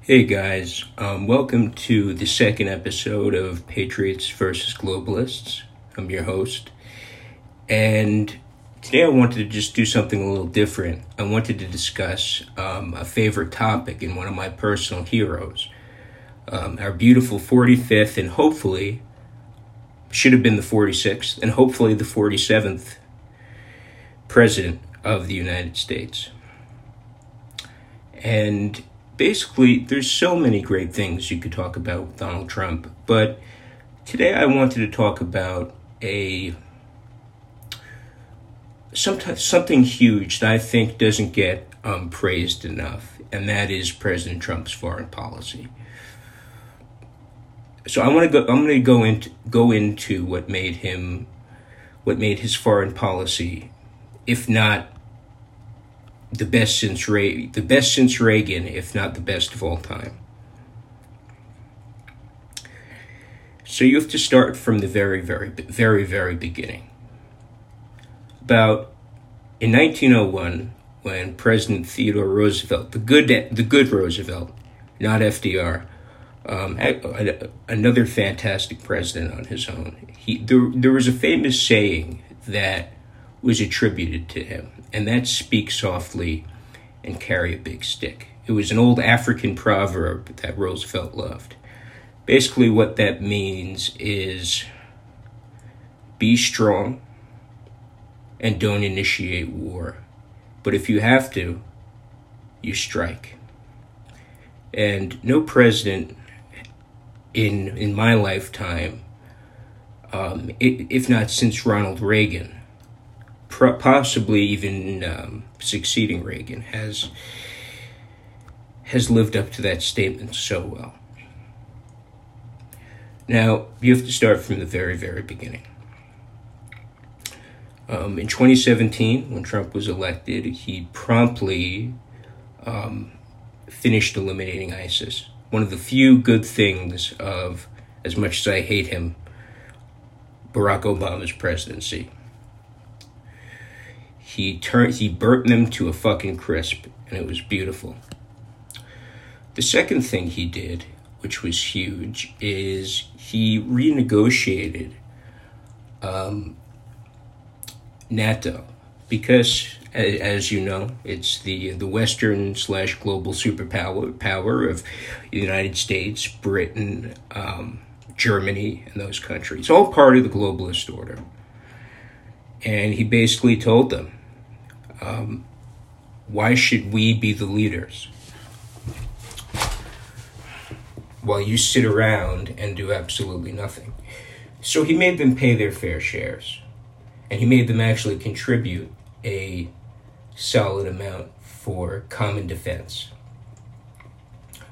Hey guys, um, welcome to the second episode of Patriots versus Globalists. I'm your host, and today I wanted to just do something a little different. I wanted to discuss um, a favorite topic in one of my personal heroes, um, our beautiful 45th, and hopefully, should have been the 46th, and hopefully the 47th President of the United States. And basically, there's so many great things you could talk about with Donald Trump, but today I wanted to talk about a sometimes something huge that I think doesn't get um, praised enough, and that is President Trump's foreign policy. So I want to go. I'm going to go into go into what made him, what made his foreign policy, if not the best since Ray, the best since Reagan, if not the best of all time. So you have to start from the very, very, very, very beginning. About in 1901, when President Theodore Roosevelt, the good, the good Roosevelt, not FDR, um, another fantastic president on his own. He there, there was a famous saying that was attributed to him, and that speak softly and carry a big stick. It was an old African proverb that Roosevelt loved. Basically, what that means is be strong and don't initiate war. But if you have to, you strike. And no president in in my lifetime, um, if not since Ronald Reagan, possibly even um, succeeding Reagan, has has lived up to that statement so well. Now, you have to start from the very, very beginning. Um, in 2017, when Trump was elected, he promptly um, finished eliminating ISIS. One of the few good things of, as much as I hate him, Barack Obama's presidency. He turned, he burnt them to a fucking crisp, and it was beautiful. The second thing he did, which was huge, is he renegotiated um, NATO because, as you know, it's the the Western slash global superpower power of the United States, Britain, um, Germany, and those countries, all part of the globalist order. And he basically told them, um, "Why should we be the leaders?" While you sit around and do absolutely nothing. So he made them pay their fair shares and he made them actually contribute a solid amount for common defense.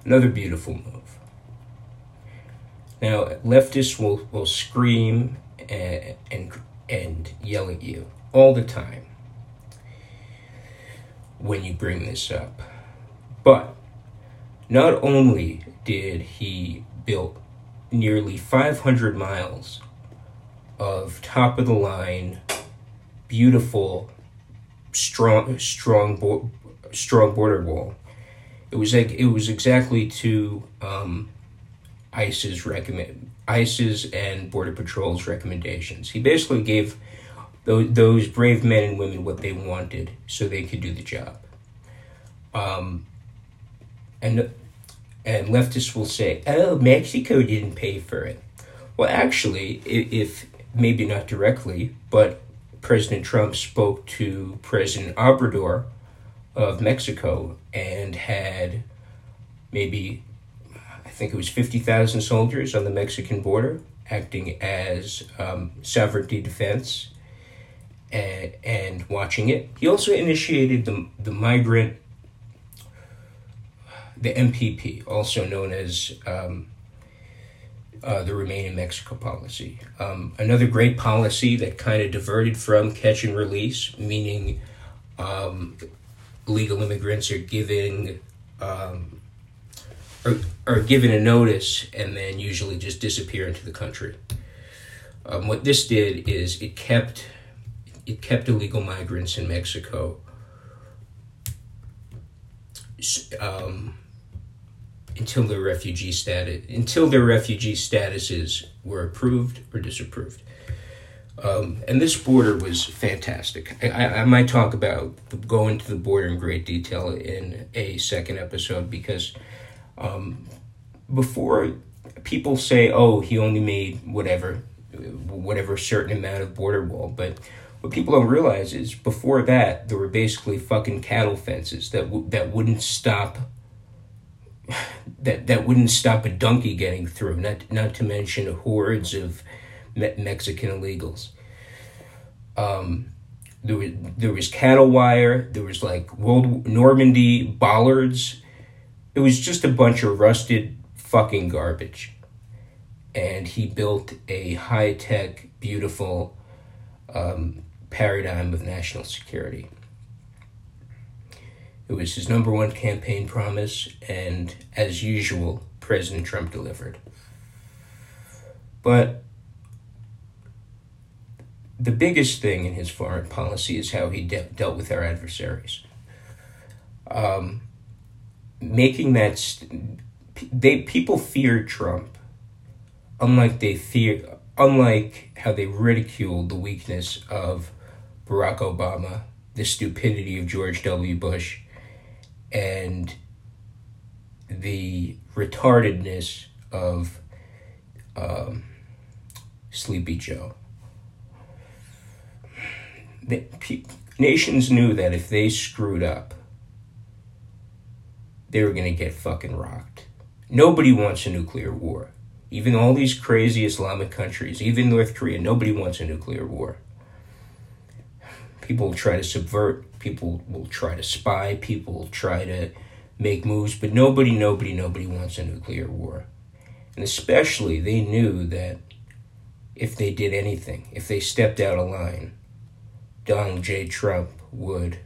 Another beautiful move. Now, leftists will, will scream and, and, and yell at you all the time when you bring this up. But not only did he build nearly 500 miles of top of the line, beautiful, strong, strong, bo- strong border wall. It was like it was exactly to um, ICE's recommend ICE's and Border Patrol's recommendations. He basically gave those, those brave men and women what they wanted so they could do the job. Um, and and leftists will say, "Oh, Mexico didn't pay for it." Well, actually, if maybe not directly, but President Trump spoke to President Obrador of Mexico and had maybe, I think it was 50,000 soldiers on the Mexican border acting as um, sovereignty defense and, and watching it. He also initiated the, the migrant, the MPP, also known as um, uh, the Remain in Mexico policy. Um, another great policy that kind of diverted from catch and release, meaning um, legal immigrants are given um, are, are given a notice and then usually just disappear into the country. Um, what this did is it kept it kept illegal migrants in Mexico um, until their refugee status until their refugee statuses were approved or disapproved. Um, and this border was fantastic. I, I, might talk about the, into the border in great detail in a second episode because um, before people say, "Oh, he only made whatever, whatever certain amount of border wall," but what people don't realize is before that there were basically fucking cattle fences that w- that wouldn't stop that that wouldn't stop a donkey getting through. Not not to mention hordes of me- Mexican illegals. Um, there was there was cattle wire. There was like World Normandy bollards. It was just a bunch of rusted fucking garbage. And he built a high tech, beautiful um, paradigm of national security. It was his number one campaign promise, and as usual, President Trump delivered. But the biggest thing in his foreign policy is how he de- dealt with our adversaries. Um, making that st- they people feared Trump, unlike they fear, unlike how they ridiculed the weakness of Barack Obama, the stupidity of George W. Bush, and the retardedness of um, Sleepy Joe. The, pe- nations knew that if they screwed up, they were going to get fucking rocked. Nobody wants a nuclear war. Even all these crazy Islamic countries, even North Korea, nobody wants a nuclear war. People will try to subvert, people will try to spy, people will try to make moves, but nobody, nobody, nobody wants a nuclear war. And especially, they knew that if they did anything, if they stepped out of line, Donald J. Trump would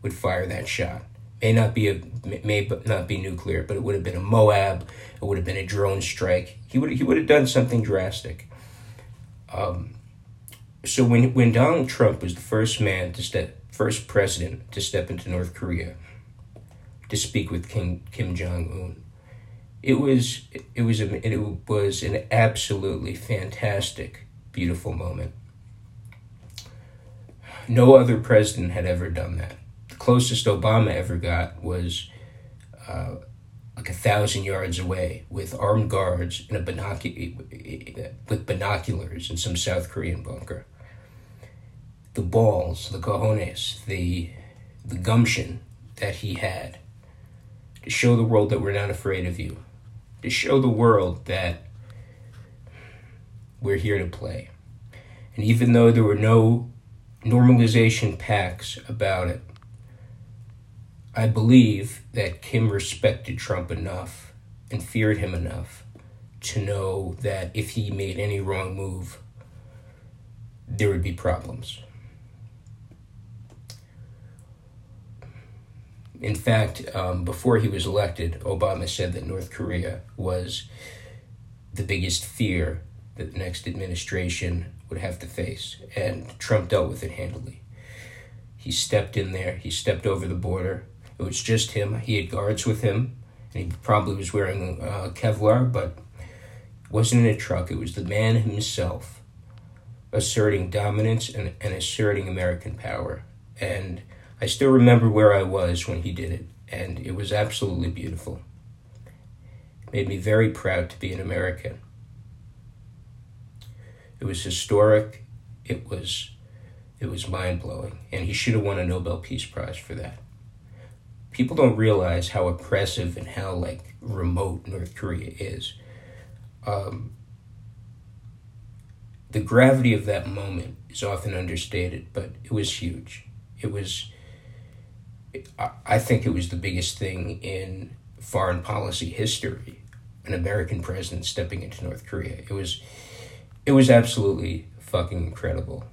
would fire that shot. May not be a may not be nuclear, but it would have been a Moab. It would have been a drone strike. He would he would have done something drastic. Um, so when when Donald Trump was the first man to step, first president to step into North Korea, to speak with King Kim Jong Un, it was it was a, it was an absolutely fantastic, beautiful moment. No other president had ever done that The closest Obama ever got was uh, like a thousand yards away with armed guards and a binocular with binoculars in some South Korean bunker. The balls, the cojones, the the gumption that he had to show the world that we're not afraid of you, to show the world that we're here to play. And even though there were no normalization pacts about it, I believe that Kim respected Trump enough and feared him enough to know that if he made any wrong move, there would be problems. In fact, um, before he was elected, Obama said that North Korea was the biggest fear that the next administration would have to face, and Trump dealt with it handily. He stepped in there, he stepped over the border, it was just him. He had guards with him, and he probably was wearing uh, Kevlar, but wasn't in a truck. It was the man himself asserting dominance and, and asserting American power. And I still remember where I was when he did it, and it was absolutely beautiful. It made me very proud to be an American. It was historic. It was it was mind blowing, and he should have won a Nobel Peace Prize for that people don't realize how oppressive and how like remote North Korea is. Um, the gravity of that moment is often understated, but it was huge. It was, I think it was the biggest thing in foreign policy history. An American president stepping into North Korea. It was, it was absolutely fucking incredible.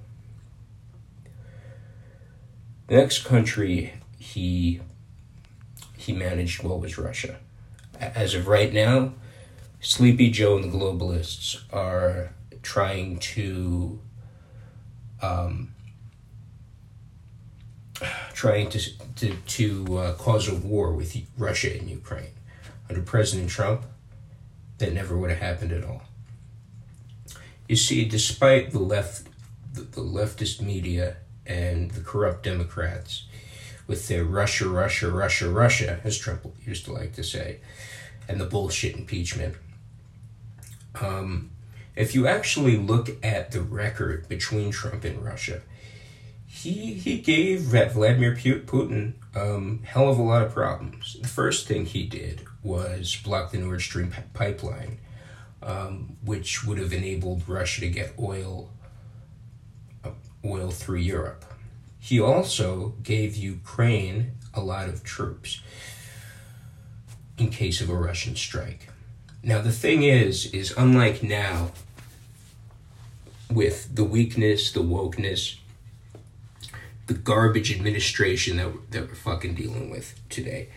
The next country he he managed what was Russia. As of right now, Sleepy Joe and the globalists are trying to um, trying to to, to uh, cause a war with Russia and Ukraine. under President Trump, that never would have happened at all. You see, despite the left, the, the leftist media and the corrupt Democrats, with their Russia, Russia, Russia, Russia, as Trump used to like to say, and the bullshit impeachment. Um, if you actually look at the record between Trump and Russia, he he gave Vladimir Putin um, hell of a lot of problems. The first thing he did was block the Nord Stream pipeline, um, which would have enabled Russia to get oil uh, oil through Europe. He also gave Ukraine a lot of troops in case of a Russian strike. Now the thing is, is unlike now, with the weakness, the wokeness, the garbage administration that that we're fucking dealing with today.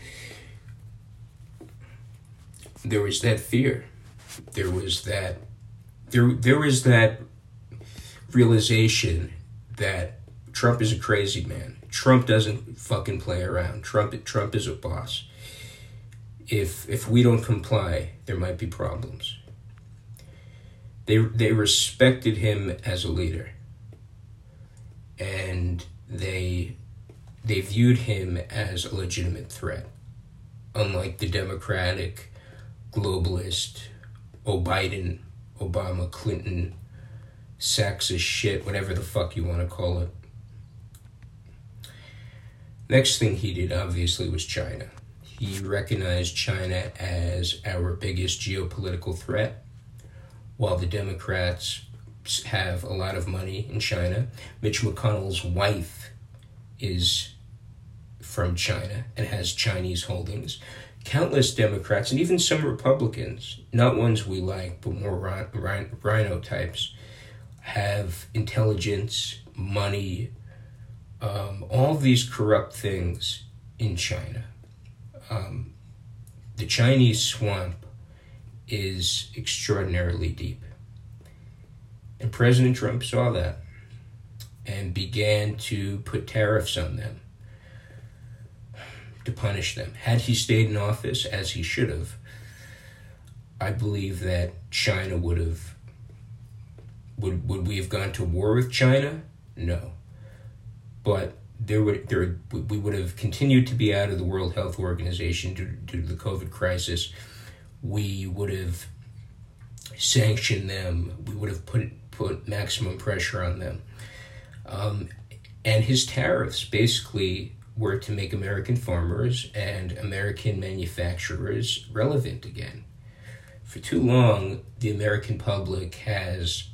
There was that fear. There was that there there was that realization that Trump is a crazy man. Trump doesn't fucking play around. Trump Trump is a boss. If if we don't comply, there might be problems. They they respected him as a leader. And they they viewed him as a legitimate threat. Unlike the Democratic, globalist, O'Biden, Obama, Clinton, sexist shit, whatever the fuck you want to call it. Next thing he did, obviously, was China. He recognized China as our biggest geopolitical threat, while the Democrats have a lot of money in China. Mitch McConnell's wife is from China and has Chinese holdings. Countless Democrats and even some Republicans, not ones we like, but more RINO types, have intelligence, money, um, all these corrupt things in China. Um, the Chinese swamp is extraordinarily deep. And President Trump saw that and began to put tariffs on them to punish them. Had he stayed in office, as he should have, I believe that China would have. Would, would we have gone to war with China? No. But there would there we would have continued to be out of the World Health Organization due, due to the COVID crisis. We would have sanctioned them. We would have put put maximum pressure on them. Um, and his tariffs basically were to make American farmers and American manufacturers relevant again. For too long, the American public has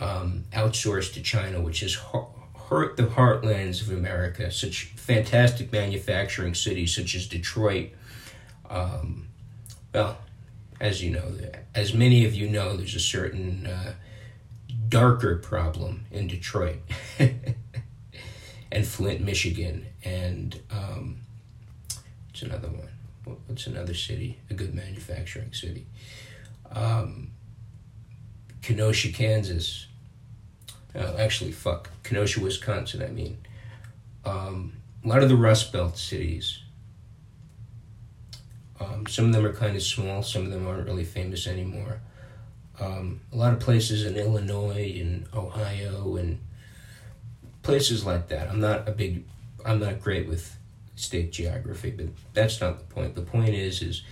um, outsourced to China, which has hurt the heartlands of America, such fantastic manufacturing cities such as Detroit. Um, well, as you know, as many of you know, there's a certain uh, darker problem in Detroit and Flint, Michigan, and um, another one? What's another city? A good manufacturing city. Um, Kenosha, Kansas. Uh, actually, fuck. Kenosha, Wisconsin, I mean. Um, a lot of the Rust Belt cities. Um, some of them are kind of small, some of them aren't really famous anymore um, a lot of places in Illinois and Ohio and places like that. I'm not a big, I'm not great with state geography, but that's not the point. The point is, is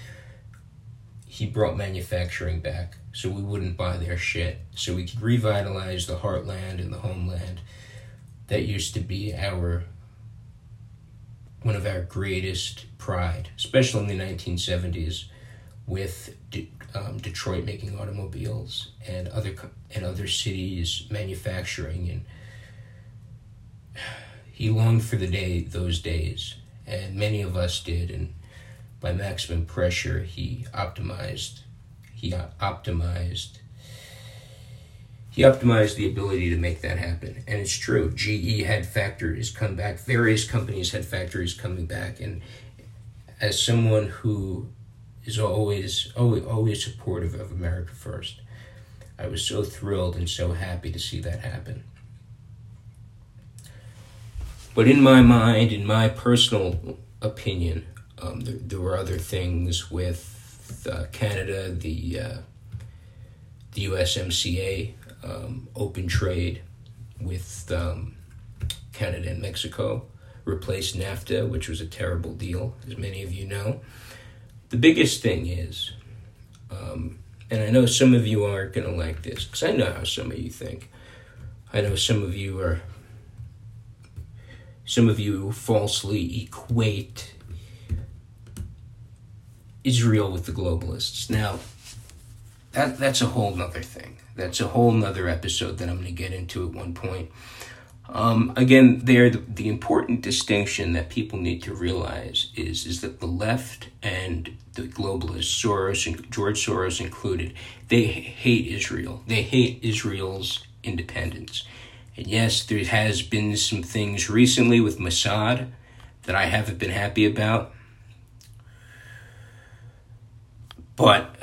he brought manufacturing back so we wouldn't buy their shit, so we could revitalize the heartland and the homeland that used to be our one of our greatest pride, especially in the 1970s with um, Detroit making automobiles and other and other cities manufacturing and he longed for the day those days and many of us did and by maximum pressure he optimized he optimized he optimized the ability to make that happen. And it's true GE had factories come back various companies had factories coming back and as someone who is always, always, always supportive of America First. I was so thrilled and so happy to see that happen. But in my mind, in my personal opinion, Um, there, there, were other things with uh, Canada, the uh, the USMCA, um, open trade with um, Canada and Mexico, replaced NAFTA, which was a terrible deal, as many of you know. The biggest thing is, um, and I know some of you aren't going to like this, because I know how some of you think. I know some of you are, some of you falsely equate Israel with the globalists. Now, that that's a whole nother thing. That's a whole nother episode that I'm going to get into at one point. Um, again, there the, the important distinction that people need to realize is is that the left and the globalists, Soros and George Soros included, they hate Israel. They hate Israel's independence. And yes, there has been some things recently with Mossad that I haven't been happy about. But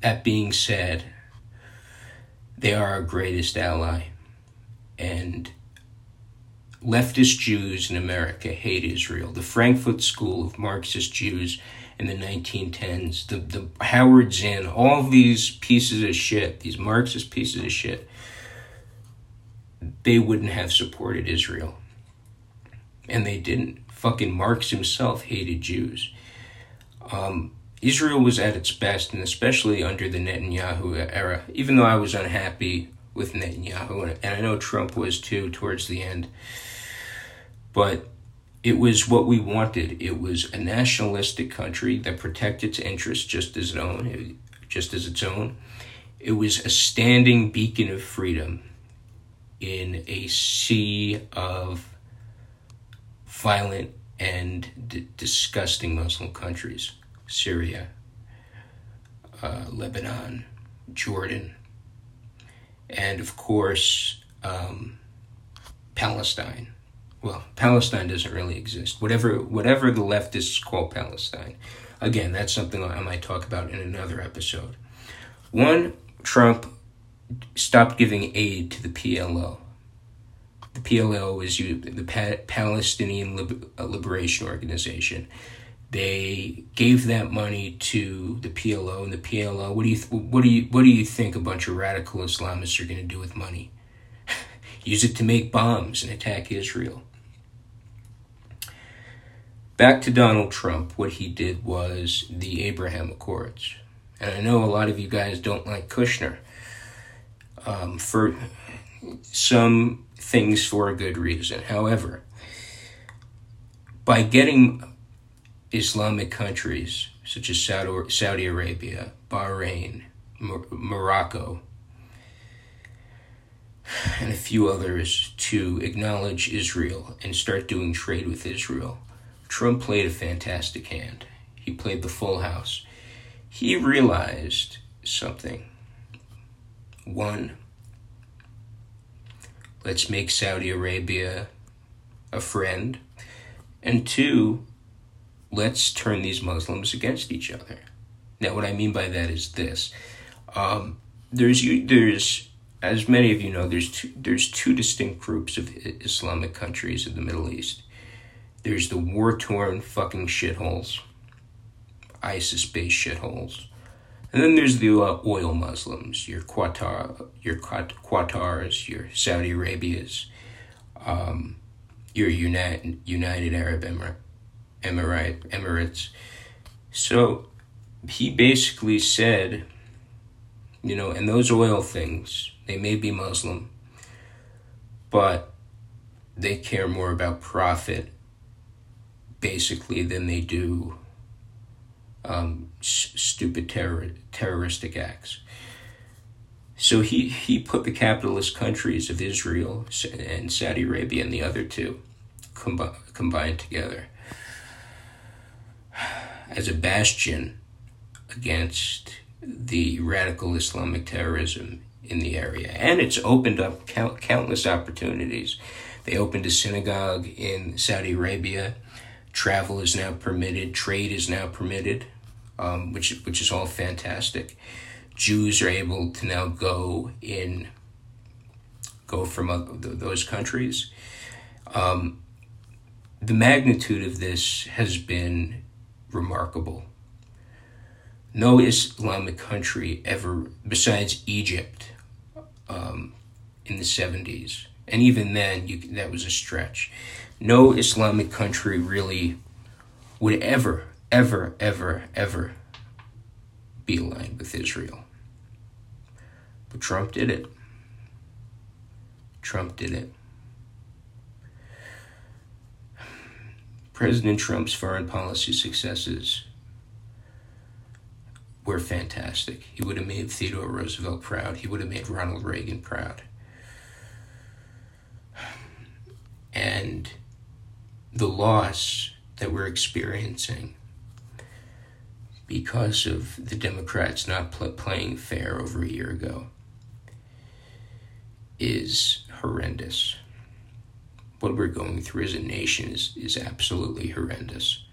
that being said, they are our greatest ally. And leftist Jews in America hate Israel. The Frankfurt School of Marxist Jews in the 1910s, the, the Howard Zinn, all these pieces of shit, these Marxist pieces of shit, they wouldn't have supported Israel. And they didn't. Fucking Marx himself hated Jews. Um, Israel was at its best, and especially under the Netanyahu era, even though I was unhappy with Netanyahu, and I know Trump was too towards the end. But it was what we wanted. It was a nationalistic country that protected its interests just as its own, just as its own. It was a standing beacon of freedom in a sea of violent and d- disgusting Muslim countries. Syria, uh, Lebanon, Jordan, and of course, um, Palestine. Well, Palestine doesn't really exist. Whatever, whatever the leftists call Palestine. Again, that's something I might talk about in another episode. One, Trump stopped giving aid to the PLO. The PLO is the Palestinian Liberation Organization they gave that money to the PLO and the PLO. What do you what do you what do you think a bunch of radical Islamists are going to do with money? Use it to make bombs and attack Israel. Back to Donald Trump. What he did was the Abraham Accords, and I know a lot of you guys don't like Kushner. Um, for some things for a good reason. However, by getting Islamic countries such as Saudi Arabia, Bahrain, Morocco, and a few others to acknowledge Israel and start doing trade with Israel. Trump played a fantastic hand. He played the full house. He realized something. One, let's make Saudi Arabia a friend. And two, let's turn these Muslims against each other. Now, what I mean by that is this: um, there's there's as many of you know, there's two, there's two distinct groups of Islamic countries in the Middle East. There's the war torn fucking shitholes, ISIS based shitholes, and then there's the uh, oil Muslims, your Qatar, your Qatars, your Saudi Arabias, um, your United United Arab Emirates Emirate, Emirates. So he basically said, you know, and those oil things, they may be Muslim, but they care more about profit basically than they do um, s- stupid terror- terroristic acts. So he, he put the capitalist countries of Israel and Saudi Arabia and the other two combi- combined together as a bastion against the radical Islamic terrorism in the area. And it's opened up count- countless opportunities. They opened a synagogue in Saudi Arabia. Travel is now permitted. Trade is now permitted, um, which which is all fantastic. Jews are able to now go in, go from uh, those countries. Um, the magnitude of this has been remarkable. No Islamic country ever, besides Egypt, um, in the 70s, and even then, you, that was a stretch. No Islamic country really would ever, ever, ever, ever be aligned with Israel. But Trump did it. Trump did it. President Trump's foreign policy successes were fantastic. He would have made Theodore Roosevelt proud. He would have made Ronald Reagan proud. And the loss that we're experiencing because of the Democrats not pl- playing fair over a year ago is horrendous what we're going through as a nation is, is absolutely horrendous.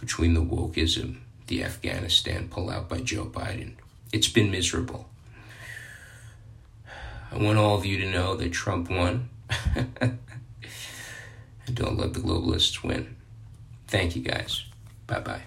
Between the wokeism, the Afghanistan pullout by Joe Biden, it's been miserable. I want all of you to know that Trump won. and don't let the globalists win. Thank you guys. Bye bye.